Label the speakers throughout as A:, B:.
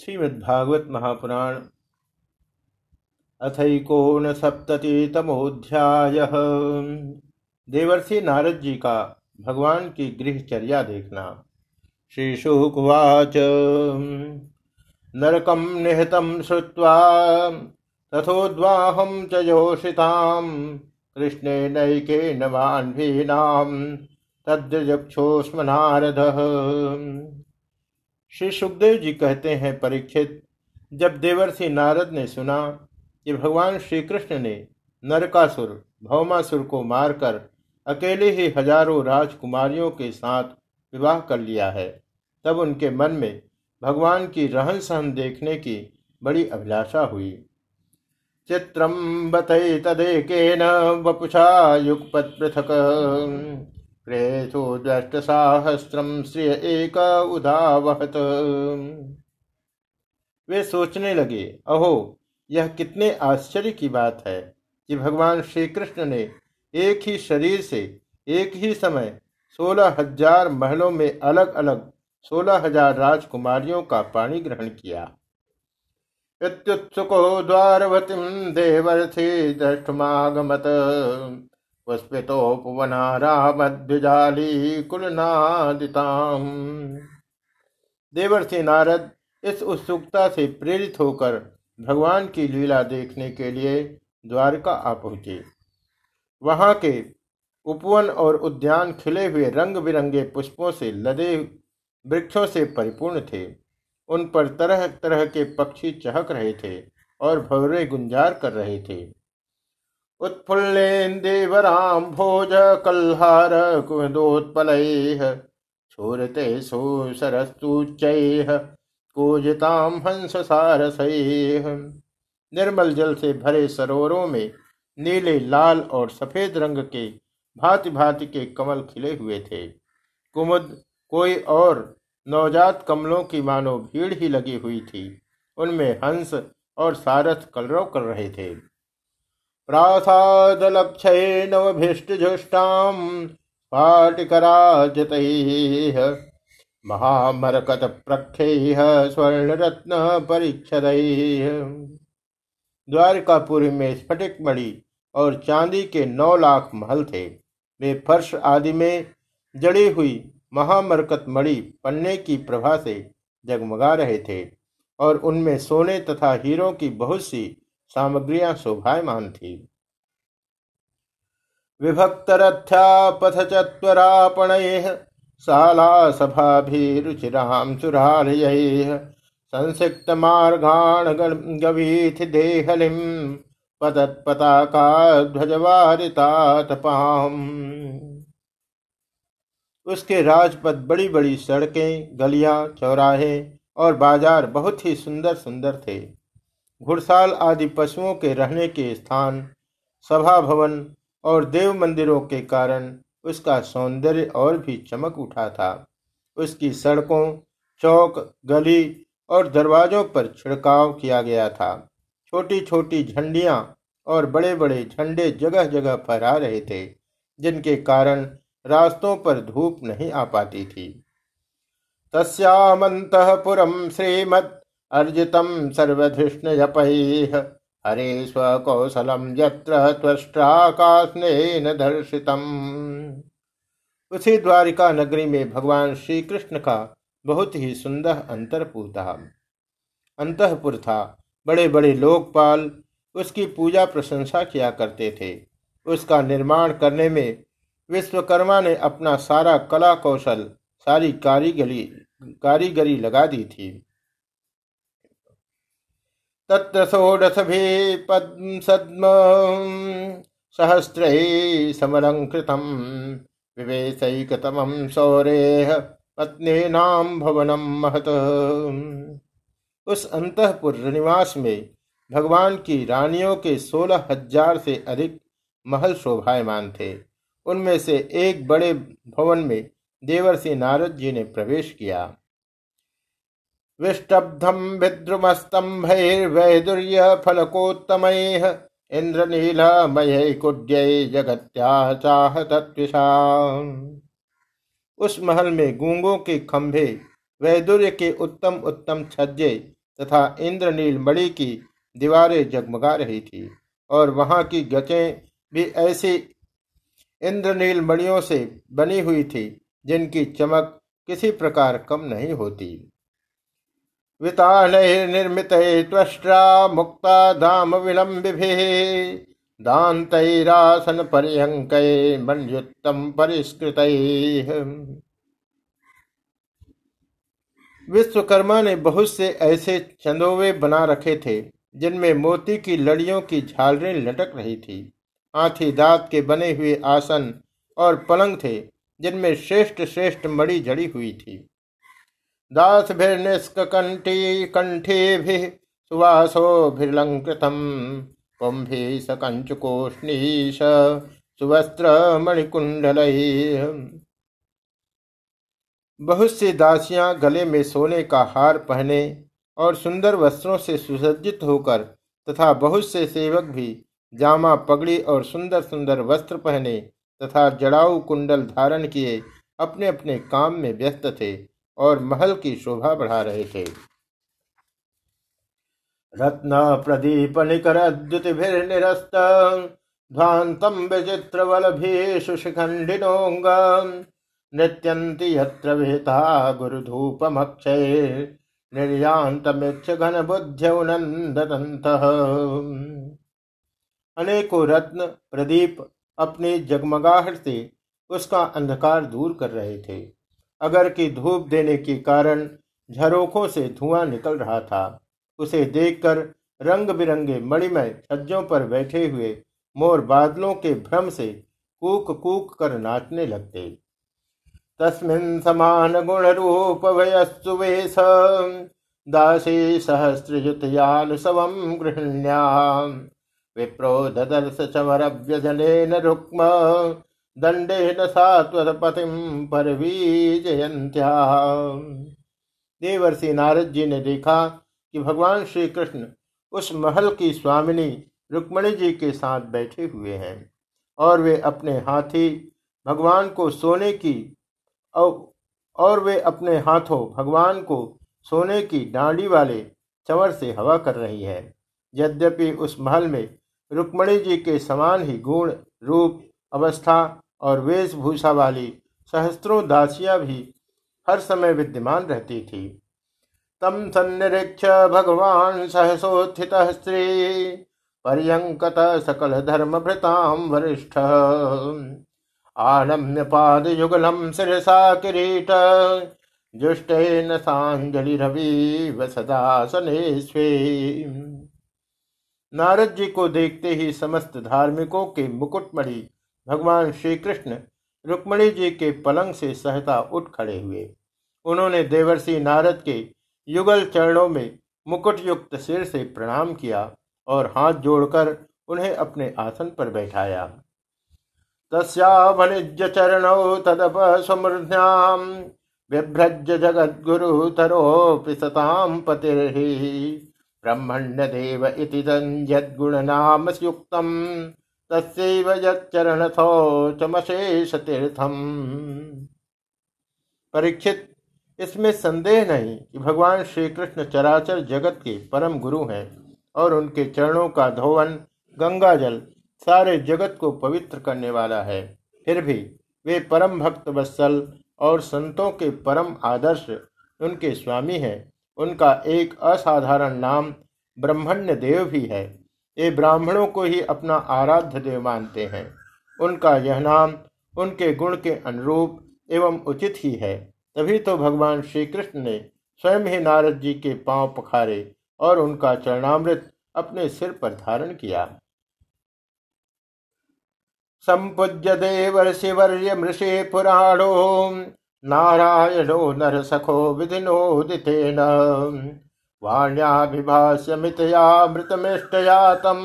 A: श्रीमद्भागवत महापुराण अथकोन सप्ततितमोध्याय देवर्षि नारद जी का भगवान की गृहचर्या देखना। श्री शुकुवाच नरकम निहतम श्रुवा तथोद्वाहम च योषिताम कृष्णे नैके नवान्भीनाम तद्रजक्षोस्म नारद। श्री सुखदेव जी कहते हैं परीक्षित, जब देवर्षि नारद ने सुना कि भगवान श्री कृष्ण ने नरकासुर, भौमासुर को मारकर अकेले ही हज़ारों राजकुमारियों के साथ विवाह कर लिया है, तब उनके मन में भगवान की रहन सहन देखने की बड़ी अभिलाषा हुई। चित्रम बतई तदेकेन वपुषा युगपत पृथक क्रेशो दष्टसाहस्रम श्रिय एक उदावहत वे सोचने लगे, अहो, यह कितने आश्चर्य की बात है कि भगवान श्री कृष्ण ने एक ही शरीर से एक ही समय सोलह हज़ार महलों में अलग अलग सोलह हज़ार राजकुमारियों का पाणी ग्रहण किया। इत्युत्सुको द्वारवतीम देवर्थी दृष्टमागमत पुष्पितोपवनारामद्विजाली कुलनादिताम। देवर्षि नारद इस उत्सुकता से प्रेरित होकर भगवान की लीला देखने के लिए द्वारका आ पहुँचे। वहाँ के उपवन और उद्यान खिले हुए रंग बिरंगे पुष्पों से लदे वृक्षों से परिपूर्ण थे। उन पर तरह तरह के पक्षी चहक रहे थे और भवरे गुंजार कर रहे थे। उत्फुल्लेन्दीवरां भोज कल्हार कुमुदोत्पलैः छूरते सुसरस्तुच्चैः कूजितां हंस सारसैः निर्मल जल से भरे सरोवरों में नीले, लाल और सफ़ेद रंग के भांति भांति के कमल खिले हुए थे। कुमुद, कोई और नवजात कमलों की मानो भीड़ ही लगी हुई थी। उनमें हंस और सारथ कलरव कर रहे थे। प्रासादलक्षैर्नवभीष्टजुष्टां स्फाटिकराजतैः महामरकतप्रख्यैः स्वर्णरत्नपरीक्षदैः द्वारकापुरी में स्फटिक मणि और चांदी के नौ लाख महल थे। वे फर्श आदि में जड़ी हुई महामरकत मणि पन्ने की प्रभा से जगमगा रहे थे और उनमें सोने तथा हीरों की बहुत सी सामग्रियाँ शोभायमान थी विभक्तरथ्यापथ चत्वरापण शाला सभाभिरुचिराम सुरालय संसिक्त मार्गाण गवीथ देहलिम पतत पताका ध्वजवारितातपाम उसके राजपथ बड़ी बड़ी सड़कें, गलियाँ, चौराहे और बाज़ार बहुत ही सुंदर सुंदर थे। घुड़साल आदि पशुओं के रहने के स्थान, सभा भवन और देव मंदिरों के कारण उसका सौंदर्य और भी चमक उठा था। उसकी सड़कों, चौक, गली और दरवाजों पर छिड़काव किया गया था। छोटी छोटी झंडियाँ और बड़े बड़े झंडे जगह जगह फहरा रहे थे, जिनके कारण रास्तों पर धूप नहीं आ पाती थी। तस्यामंतपुरम श्रीमद अर्जितम सर्वधिष्णयपैः हरे स्वकौशलम यत्र त्वष्ट्राकाशनेन दर्शितम। उसी द्वारिका नगरी में भगवान श्री कृष्ण का बहुत ही सुंदर अंतरपुर था। अंतपुर था। बड़े बड़े लोकपाल उसकी पूजा प्रशंसा किया करते थे। उसका निर्माण करने में विश्वकर्मा ने अपना सारा कला कौशल, सारी कारीगरी कारीगरी लगा दी थी। तत्र पद्मसद्म सहस्रैः समलङ्कृतं विवेशैकतमं सौरेह पत्नीनाम भवनम महत। उस अंतपुर निवास में भगवान की रानियों के सोलह हज़ार से अधिक महल शोभायमान थे। उनमें से एक बड़े भवन में देवर्षि नारद जी ने प्रवेश किया। विष्टब्धम विद्रुमस्तंभैर्वैदुर्य फलकोत्तमैः इंद्रनीलमय कुड्य जगत्या चाह तत्विषा उस महल में गूंगों के खंभे, वैदुर्य के उत्तम उत्तम छज्जे तथा इंद्रनील मणि की दीवारें जगमगा रही थी और वहाँ की गचें भी ऐसी इंद्रनील मणियों से बनी हुई थी जिनकी चमक किसी प्रकार कम नहीं होती। निर्मित त्वष्ट्रा मुक्ता धाम विलंबिभि दान्तैरासन पर्यंक मनुत्तम परिष्कृत। विश्वकर्मा ने बहुत से ऐसे चंदोवे बना रखे थे, जिनमें मोती की लड़ियों की झालरें लटक रही थी। हाथी दांत के बने हुए आसन और पलंग थे, जिनमें श्रेष्ठ श्रेष्ठ मड़ी जड़ी हुई थी। दास कंठी कंठे भी सुवासो भिलंकृतम कुंभी सकंचकोष्णीश सुवस्त्र मणिकुंडल बहुत सी दासियाँ गले में सोने का हार पहने और सुंदर वस्त्रों से सुसज्जित होकर तथा बहुत से सेवक भी जामा पगड़ी और सुंदर सुंदर वस्त्र पहने तथा जड़ाऊ कुंडल धारण किए अपने अपने काम में व्यस्त थे। और महल की शोभा बढ़ा रहे थे। रत्न प्रदीप निकर निरस्त, ध्वांतम विचित्र वलभीषु शिखंडिनोंग नृत्यंती यत्र विहिता गुरुधूपमक्षय अनेकों रत्न प्रदीप अपनी जगमगाहट से उसका अंधकार दूर कर रहे थे। अगर की धूप देने के कारण झरोखों से धुआँ निकल रहा था। उसे देखकर रंग बिरंगे मणिमय छज्जों पर बैठे हुए मोर बादलों के भ्रम से कूक कूक कर नाचने लगते। तस्मिन् समान गुण रूप वयस्सु वेश, दासी सहस्रयुतयानुसवं गृहिण्याम्। विप्रो ददर्श चमर व्यजनेन रुक्म दंडेन सात्वतपतिम परवीजयंत्या देवर्षि नारद जी ने देखा कि भगवान श्री कृष्ण उस महल की स्वामिनी रुक्मणी जी के साथ बैठे हुए हैं और वे अपने हाथी भगवान को सोने की और वे अपने हाथों भगवान को सोने की डांडी वाले चंवर से हवा कर रही है। यद्यपि उस महल में रुक्मणी जी के समान ही गुण रूप, अवस्था और वेशभूषा वाली सहस्त्रों दासियाँ भी हर समय विद्यमान रहती थी। तम सन्निरीक्ष भगवान सहसोत्थित स्त्री, पर्यंकत सकल धर्म भृताम वरिष्ठ। आनम्य पाद युगलम शिरसा किरीट, जुष्टेन सांजलि रवि वसदासने स्वे नारद जी को देखते ही समस्त धार्मिकों के मुकुटमणि भगवान श्री कृष्ण रुक्मणी जी के पलंग से सहता उठ खड़े हुए। उन्होंने देवर्षि नारद के युगल चरणों में मुकुट युक्त सिर से प्रणाम किया और हाथ जोड़कर उन्हें अपने आसन पर बैठाया। तस्यावनिज्य चरण तदप समृद्ध्याम्, बिभ्रज्य जगद्गुरुतरोऽपि सतां पतिर्हि ब्रह्मण्यदेव इति यद्गुणनाम युक्तम् तस्यैव यच्चरणथो चमशेष तीर्थम परीक्षित, इसमें संदेह नहीं कि भगवान श्री कृष्ण चराचर जगत के परम गुरु हैं और उनके चरणों का धोवन गंगा जल सारे जगत को पवित्र करने वाला है। फिर भी वे परम भक्त वत्सल और संतों के परम आदर्श उनके स्वामी हैं। उनका एक असाधारण नाम ब्रह्मण्य देव भी है। ये ब्राह्मणों को ही अपना आराध्य देव मानते हैं। उनका यह नाम उनके गुण के अनुरूप एवं उचित ही है। तभी तो भगवान श्री कृष्ण ने स्वयं ही नारद जी के पाँव पखारे और उनका चरणामृत अपने सिर पर धारण किया। संपूज्य देवर्षिवर्य मृषे पुराणो, नारायणो नर नरसखो विधिनोदितेन वाण्याभिभाष्यमितया मृतमिष्टया तम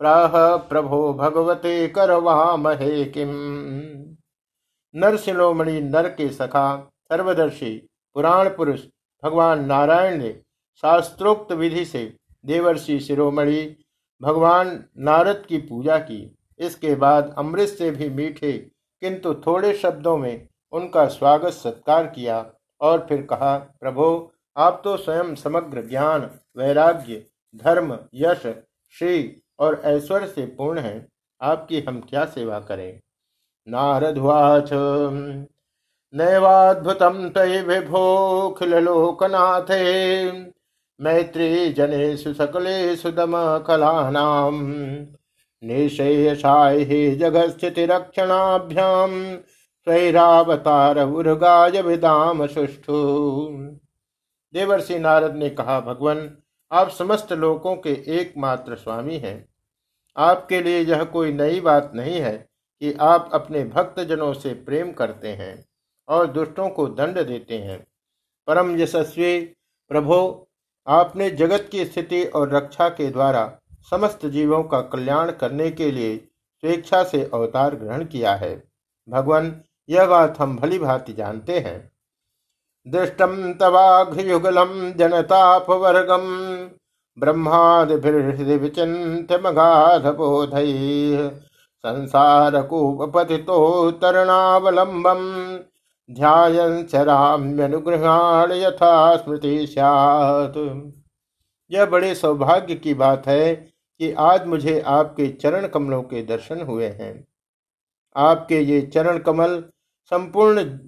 A: प्राह प्रभो भगवते करवामहे किम। नर शिरोमणि नर के सखा, सर्वदर्शी, पुराण पुरुष, भगवान नारायण ने शास्त्रोक्त विधि से देवर्षि शिरोमणि, भगवान नारद की पूजा की। इसके बाद अमृत से भी मीठे, किंतु थोड़े शब्दों में उनका स्वागत सत्कार किया और फिर कहा, प्रभो आप तो स्वयं समग्र ज्ञान, वैराग्य, धर्म, यश श्री और ऐश्वर्य से पूर्ण हैं। आपकी हम क्या सेवा करें? नारदवाच, नैवाद्भुतं तय विभोऽखिलोकनाथे मैत्री जनेषु सकलेषु दमकलानाम् निशेषाय हि जगत्स्थितिरक्षणाभ्याम् स्वैरावतार उर्गाय विदाम सुष्ठु। देवर्षि नारद ने कहा, भगवान, आप समस्त लोकों के एकमात्र स्वामी हैं। आपके लिए यह कोई नई बात नहीं है कि आप अपने भक्तजनों से प्रेम करते हैं और दुष्टों को दंड देते हैं। परम यशस्वी प्रभो, आपने जगत की स्थिति और रक्षा के द्वारा समस्त जीवों का कल्याण करने के लिए स्वेच्छा से अवतार ग्रहण किया है। भगवान, यह बात हम भली भांति जानते हैं। दृष्टम तवाघ्युगलम जनतापवर्गम ब्रह्मादिभिर्हृदिविचिन्त्यमगाधबोधैः संसारकूपपतितोत्तरणावलम्बम् ध्यान चराम्यनुग्रहाण यथा स्मृति स्यात्। यह बड़े सौभाग्य की बात है कि आज मुझे आपके चरण कमलों के दर्शन हुए हैं। आपके ये चरण कमल संपूर्ण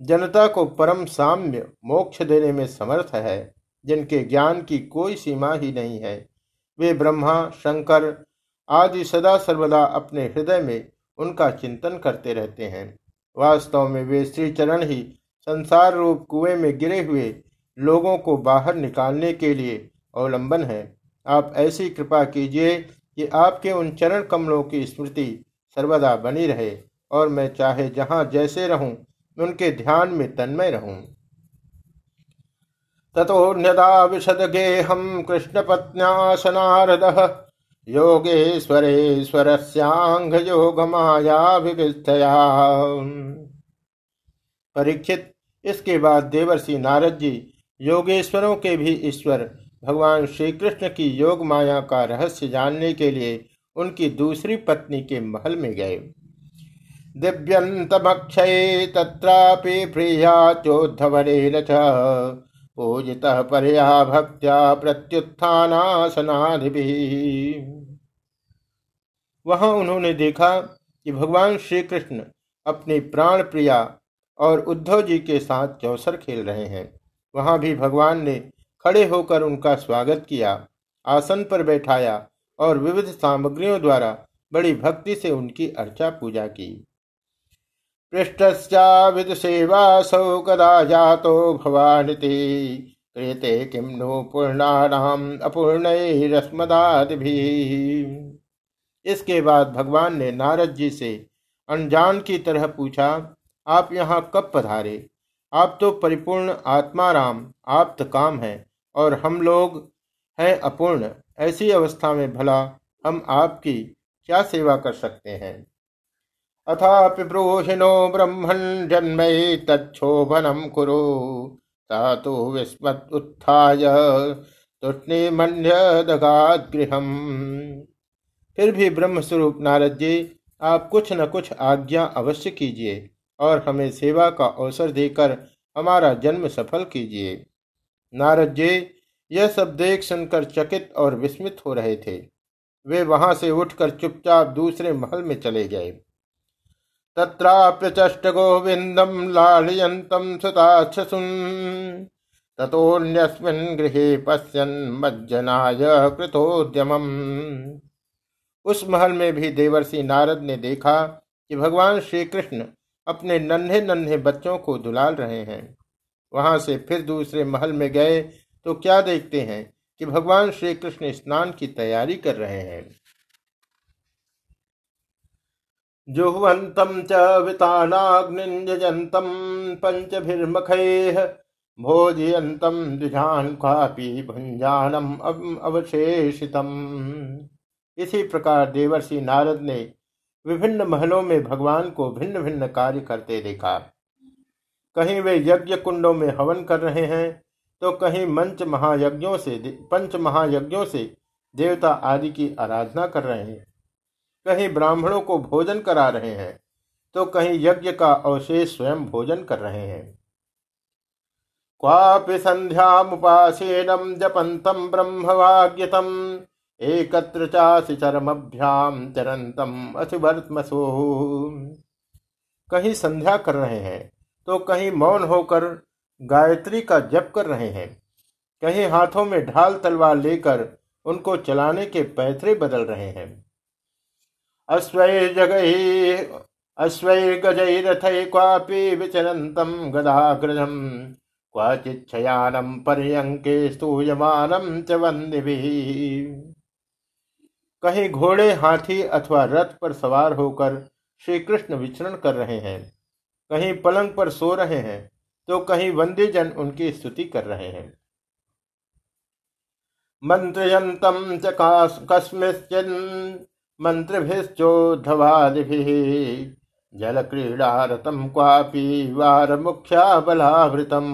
A: जनता को परम साम्य मोक्ष देने में समर्थ है, जिनके ज्ञान की कोई सीमा ही नहीं है। वे ब्रह्मा, शंकर आदि सदा सर्वदा अपने हृदय में उनका चिंतन करते रहते हैं। वास्तव में वे श्री चरण ही संसार रूप कुएँ में गिरे हुए लोगों को बाहर निकालने के लिए अवलंबन है। आप ऐसी कृपा कीजिए कि आपके उन चरण कमलों की स्मृति सर्वदा बनी रहे, और मैं चाहे जहाँ जैसे रहूँ उनके ध्यान में तन्मय रहूँ। तथोन्यदा विशदगेहम कृष्ण पत्न्यासनारद योगेश्वरेश्वरस्यांग योग मायाभिविस्थया परीक्षित, इसके बाद देवर्षि नारद जी, योगेश्वरों के भी ईश्वर, भगवान श्री कृष्ण की योग माया का रहस्य जानने के लिए उनकी दूसरी पत्नी के महल में गए। दिव्यंतमक्षय तत्रापि प्रिया चोद्धवरेण पूजिता परया भक्त्या प्रत्युत्थानासनादि वहाँ उन्होंने देखा कि भगवान श्री कृष्ण अपनी प्राण प्रिया और उद्धव जी के साथ चौसर खेल रहे हैं। वहाँ भी भगवान ने खड़े होकर उनका स्वागत किया, आसन पर बैठाया और विविध सामग्रियों द्वारा बड़ी भक्ति से उनकी अर्चा पूजा की। पृष्ठस्याविद सेवासौ कदा जातो भवानिति। क्रियते किम नो पूर्णानाम भी इसके बाद भगवान ने नारद जी से अनजान की तरह पूछा, आप यहाँ कब पधारे? आप तो परिपूर्ण आत्माराम, आप्त काम है, और हम लोग हैं अपूर्ण। ऐसी अवस्था में भला हम आपकी क्या सेवा कर सकते हैं? अथापि ब्रूहिणो ब्रह्मण जन्म तक्षोभनम कुरु। तातु विस्मत उत्थाय गृहम फिर भी ब्रह्म स्वरूप नारद जी, आप कुछ न कुछ आज्ञा अवश्य कीजिए और हमें सेवा का अवसर देकर हमारा जन्म सफल कीजिए। नारद जी, यह सब देख सुनकर चकित और विस्मित हो रहे थे। वे वहाँ से उठकर चुपचाप दूसरे महल में चले गए। तत्राप्यचष्ट गोविंदम लालयंतम सुताक्षसुन तथोन्यस्मिन् गृहे पश्यन मज्जनाय कृतोद्यम उस महल में भी देवर्षि नारद ने देखा कि भगवान श्री कृष्ण अपने नन्हे नन्हे बच्चों को दुलाल रहे हैं। वहाँ से फिर दूसरे महल में गए तो क्या देखते हैं कि भगवान श्री कृष्ण स्नान की तैयारी कर रहे हैं। जुह्वंतम च वितानाग्निजंतम पंचभिर्मखैः भोजयंतम द्विजान भुंजानम अवशेषितम। इसी प्रकार देवर्षि नारद ने विभिन्न महलों में भगवान को भिन्न भिन्न कार्य करते देखा। कहीं वे यज्ञ कुंडों में हवन कर रहे हैं तो कहीं मंच महायज्ञों से पंच महायज्ञों से देवता आदि की आराधना कर रहे हैं। कहीं ब्राह्मणों को भोजन करा रहे हैं तो कहीं यज्ञ का अवशेष स्वयं भोजन कर रहे हैं। क्वापि संध्यामुपासीनम जपंतम ब्रह्मवाग्यतम, एकत्र चासि चरमभ्याम चरंतम असिवर्तमसो। कहीं संध्या कर रहे हैं तो कहीं मौन होकर गायत्री का जप कर रहे हैं। कहीं हाथों में ढाल तलवार लेकर उनको चलाने के पैतरे बदल रहे हैं। विचरन्तम् गदाग्रजम्। पर्यङ्के स्तूयमानम् च वन्दिभिः। कहीं घोड़े हाथी अथवा रथ पर सवार होकर श्री कृष्ण विचरण कर रहे हैं, कहीं पलंग पर सो रहे हैं तो कहीं वंदी जन उनकी स्तुति कर रहे हैं। मंत्रयंतम च कस्मिश्चिन् मन्त्रिभिश्चोद्धवादिभिः जलक्रीडारतं क्वापि वारमुख्याबलावृतम्।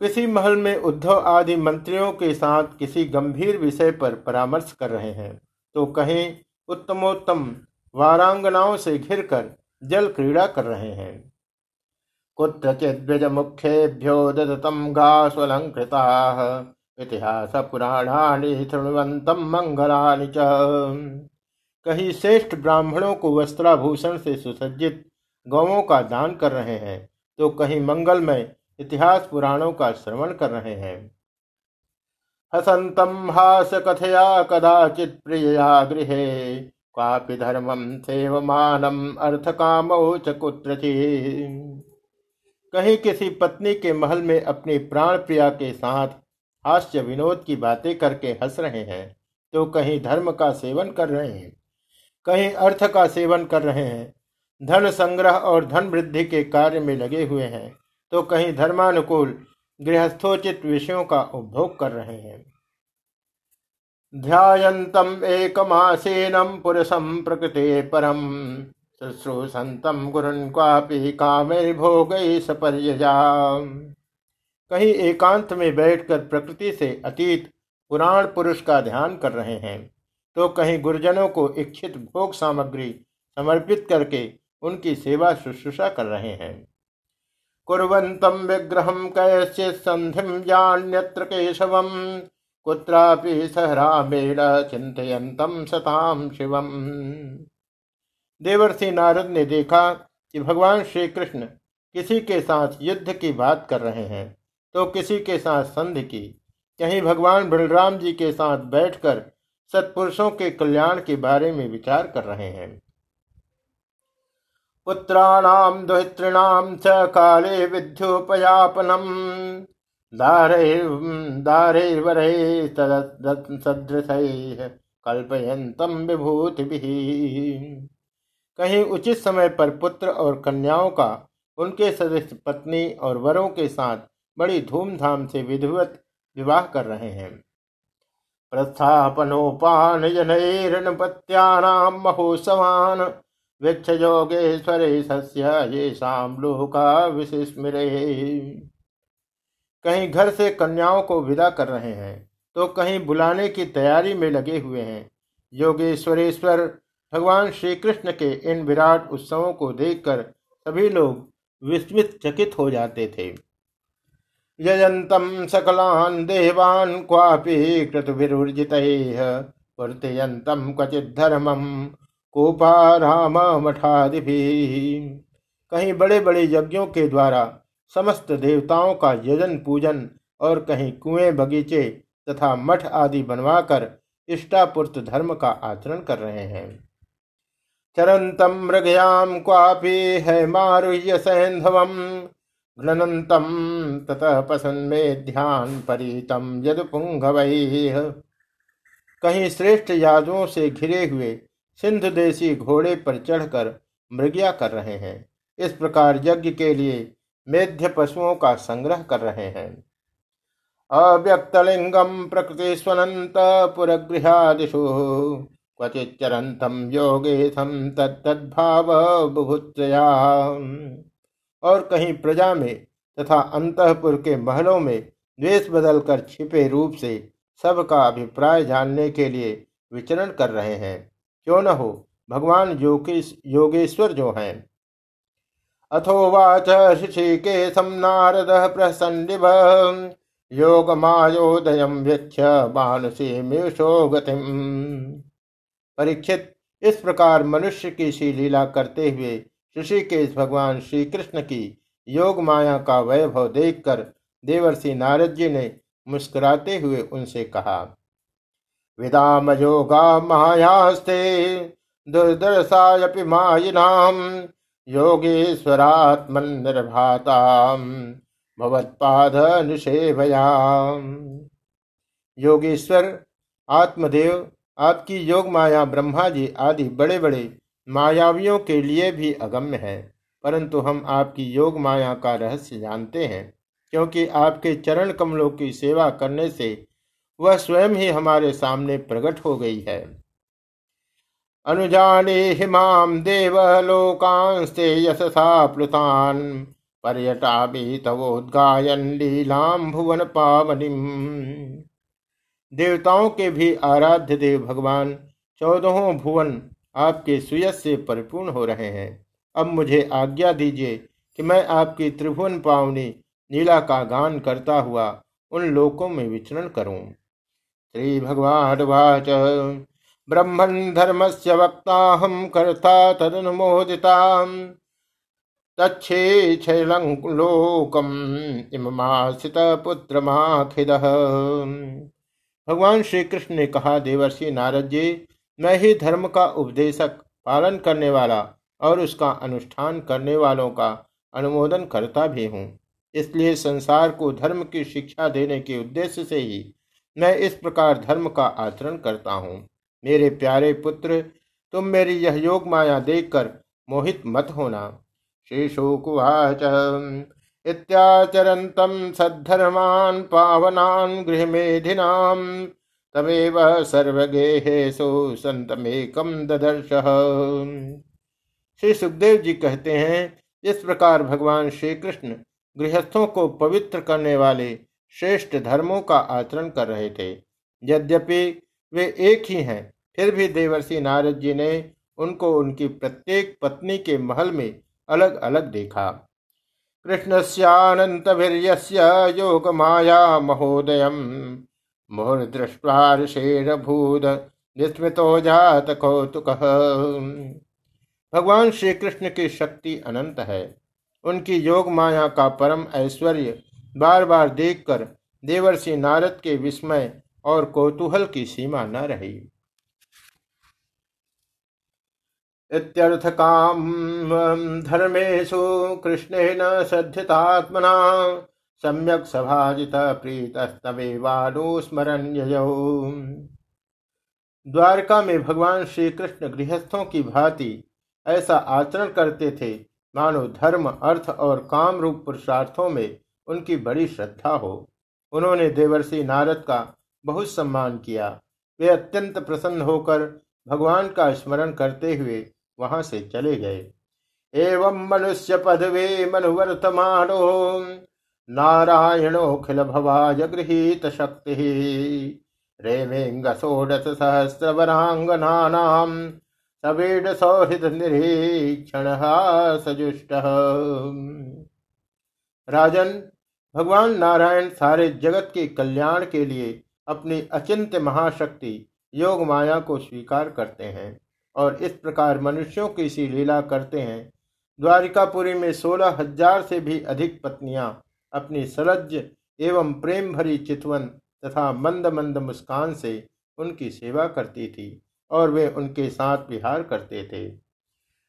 A: किसी महल में उद्धव आदि मंत्रियों के साथ किसी गंभीर विषय पर परामर्श कर रहे हैं तो कहीं, उत्तमोत्तम वारांगनाओं से घिरकर जल क्रीड़ा कर रहे हैं। कुत्रचिद्विज मुख्येभ्यो ददतम घास्वलंकृता इतिहास पुराणानि शृण्वन्तम मंगलानि च। कहीं श्रेष्ठ ब्राह्मणों को वस्त्राभूषण से सुसज्जित गौों का दान कर रहे हैं तो कहीं मंगलमय इतिहास पुराणों का श्रवण कर रहे हैं। हसंतम हास कथया कदाचित प्रियया गृह, कापि धर्मम सेवमानम अर्थ कामो च कहीं किसी पत्नी के महल में अपनी प्राण प्रिया के साथ हास्य विनोद की बातें करके हंस रहे हैं तो कहीं धर्म का सेवन कर रहे हैं, कहीं अर्थ का सेवन कर रहे हैं, धन संग्रह और धन वृद्धि के कार्य में लगे हुए हैं तो कहीं धर्मानुकूल गृहस्थोचित विषयों का उपभोग कर रहे हैं। ध्यायन्तम पुरुषम प्रकृति परम शुश्रूषन्तम गुरुन क्वापि कामेर्भोग सपर्यजा कहीं एकांत में बैठकर प्रकृति से अतीत, पुराण पुरुष का ध्यान कर रहे हैं तो कहीं गुरुजनों को इच्छित भोग सामग्री समर्पित करके उनकी सेवा शुश्रूषा कर रहे हैं। कुरंतम विग्रह कैश्चि संधि जान्यत्र केशव कुत्रापि सहरामेण चिंतयंतम सताम शिवम। देवर्षि नारद ने देखा कि भगवान श्री कृष्ण किसी के साथ युद्ध की बात कर रहे हैं। तो किसी के साथ संधि की, कहीं भगवान बलराम जी के साथ बैठकर सत्पुरुषों के कल्याण के बारे में विचार कर रहे हैं। पुत्राणाम दुहितृणाम च काले विद्योपयापनम। कल्पयंतम विभूति कहीं उचित समय पर पुत्र और कन्याओं का, उनके सदस्य पत्नी और वरों के साथ बड़ी धूमधाम से विधिवत विवाह कर रहे हैं। प्रस्थापनोपान जनैरनपत्यानाम महोत्सवान वृक्ष योगेश्वरे सस्य ये शाम लोका विशिस्मरे कहीं घर से कन्याओं को विदा कर रहे हैं तो कहीं बुलाने की तैयारी में लगे हुए हैं। योगेश्वरेश्वर, भगवान श्री कृष्ण के इन विराट उत्सवों को देखकर सभी लोग विस्मित चकित हो जाते थे। यजन्तम सकलान् देवान् क्वापि क्रतुभिर्जितैः वर्तयन्तम क्वचिद्धर्मम कोपाराम मठादिभिः कहीं बड़े बड़े यज्ञों के द्वारा समस्त देवताओं का यजन पूजन और कहीं कुएँ बगीचे तथा मठ आदि बनवाकर इष्टापुर्त धर्म का आचरण कर रहे हैं। चरंतम मृगयाम क्वापि है मारुह्य सैंधवम। घ्नन्तम ततः में ध्यान परितम कहीं श्रेष्ठ यादवों से घिरे हुए सिंधु देशी घोड़े पर चढ़कर मृग्या कर रहे हैं। इस प्रकार यज्ञ के लिए मेध्य पशुओं का संग्रह कर रहे हैं। अव्यक्तलिंगम प्रकृति स्वनंत पुरगृहादिशु क्वचिचरंतम योगेशम तत्भाव बुभुत्रया और कहीं प्रजा में तथा अंतपुर के महलों में द्वेष बदलकर छिपे रूप से सबका अभिप्राय जानने के लिए विचरण कर रहे हैं। क्यों न हो, भगवान योगेश योगेश्वर जो हैं। अथोवाच ऋषिकेशं नारदः प्रसन्निभ। योगमायोदयं वीक्ष्य मानुषीमीशो गतिम्। परीक्षित, इस प्रकार मनुष्य की सी लीला करते हुए ऋषिकेश भगवान श्री कृष्ण की योग माया का वैभव देखकर देवर्षि नारद जी ने मुस्कुराते हुए उनसे कहा विदाम योगा मायास्ते, दुर्दर्शायपि मायिनाम, योगेश्वरात्मन निर्भाता भवत्पाद निषेभयाम योगेश्वर, आत्मदेव, आपकी योग माया ब्रह्मा जी आदि बड़े बड़े मायावियों के लिए भी अगम्य है, परंतु हम आपकी योग माया का रहस्य जानते हैं, क्योंकि आपके चरण कमलों की सेवा करने से वह स्वयं ही हमारे सामने प्रकट हो गई है। अनुजाने हिमाम देव लोकांस्ते यशसा प्लुतान पर्यटा भी तवोद्गायन लीलाम भुवन पावनिम। देवताओं के भी आराध्य देव भगवान चौदहों भुवन आपके सुयस से परिपूर्ण हो रहे हैं। अब मुझे आज्ञा दीजिए कि मैं आपकी त्रिभुवन पावनी नीला का गान करता हुआ उन लोकों में विचरण करूँ। श्री भगवान वाच। ब्रह्मण धर्म से वक्ता हम कर्ता तदनुमोदिता। तच्छे लोकम इमासित पुत्र भगवान श्री कृष्ण ने कहा, देवर्षि नारद जी मैं ही धर्म का उपदेशक, पालन करने वाला और उसका अनुष्ठान करने वालों का अनुमोदन करता भी हूँ। इसलिए संसार को धर्म की शिक्षा देने के उद्देश्य से ही मैं इस प्रकार धर्म का आचरण करता हूँ। मेरे प्यारे पुत्र, तुम मेरी यह योग माया देखकर मोहित मत होना। श्री शोकुवाच इत्याचरन्तं सद्धर्मान् पावनान् गृहमेधिनाम्। तमेव सर्वगेहेषु संतमेकम ददर्श। श्री सुखदेव जी कहते हैं, इस प्रकार भगवान श्री कृष्ण गृहस्थों को पवित्र करने वाले श्रेष्ठ धर्मों का आचरण कर रहे थे। यद्यपि वे एक ही हैं, फिर भी देवर्षि नारद जी ने उनको उनकी प्रत्येक पत्नी के महल में अलग अलग देखा। कृष्णस्यानन्तवीर्यस्य योगमाया महोदयम्। मुहुर्दृष्ट्वा ऋषेरभूद विस्मृतो जात कौतुक। भगवान श्री कृष्ण की शक्ति अनंत है। उनकी योग माया का परम ऐश्वर्य बार बार देखकर देवर्षि नारद के विस्मय और कौतूहल की सीमा न रही। इत्यर्थकाम धर्मेशु कृष्णेन सद्धितात्मना सम्यक सभाजित प्रीतस्तमेवानुस्मरण द्वारका में भगवान श्री कृष्ण गृहस्थों की भांति ऐसा आचरण करते थे, मानो धर्म, अर्थ और काम रूप पुरुषार्थों में उनकी बड़ी श्रद्धा हो। उन्होंने देवर्षि नारद का बहुत सम्मान किया। वे अत्यंत प्रसन्न होकर भगवान का स्मरण करते हुए वहाँ से चले गए। एवं मनुष्य पदवे मनुवर्तमानो। नारायणोखिल भवाज गृहीत शक्ति रेमेंग षोडश सहस्रवरांगनानाम सवेड सौहृद निरीक्षण सजुष्ट राजन, भगवान नारायण सारे जगत के कल्याण के लिए अपनी अचिंत्य महाशक्ति योग माया को स्वीकार करते हैं और इस प्रकार मनुष्यों की सी लीला करते हैं। द्वारिकापुरी में सोलह हज़ार से भी अधिक पत्नियाँ अपनी सलज्ज एवं प्रेम भरी चितवन तथा मंद मंद मुस्कान से उनकी सेवा करती थी और वे उनके साथ विहार करते थे।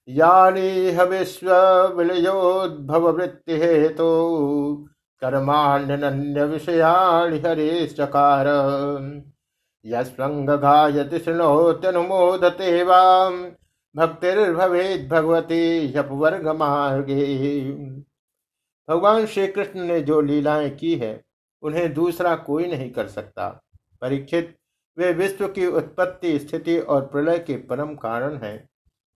A: यानी विश्व विलयोद्भव वृत्ति हेतु तो कर्माण्य विषयाणि हरे चकार। यस्वङ्गघायति शृणोत्यनुमोदते वाम भक्तिर्भवेद भगवती वर्ग मार्गे भगवान श्री कृष्ण ने जो लीलाएँ की है, उन्हें दूसरा कोई नहीं कर सकता। परीक्षित, वे विश्व की उत्पत्ति स्थिति और प्रलय के परम कारण हैं,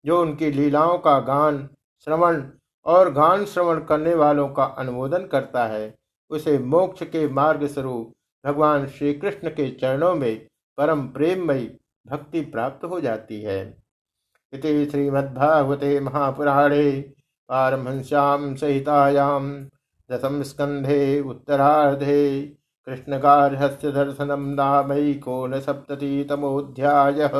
A: जो उनकी लीलाओं का गान, श्रवण और गान श्रवण करने वालों का अनुमोदन करता है। उसे मोक्ष के मार्ग स्वरूप भगवान श्री कृष्ण के चरणों में परम प्रेममयी भक्ति प्राप्त हो जाती है। इति श्रीमद्भागवते महापुराणे पारमहंस्यां सहितायां दशम स्कंधे उत्तरार्धे कृष्णगार्हस्य दर्शनं नामैकोनसप्ततितमोऽध्यायः।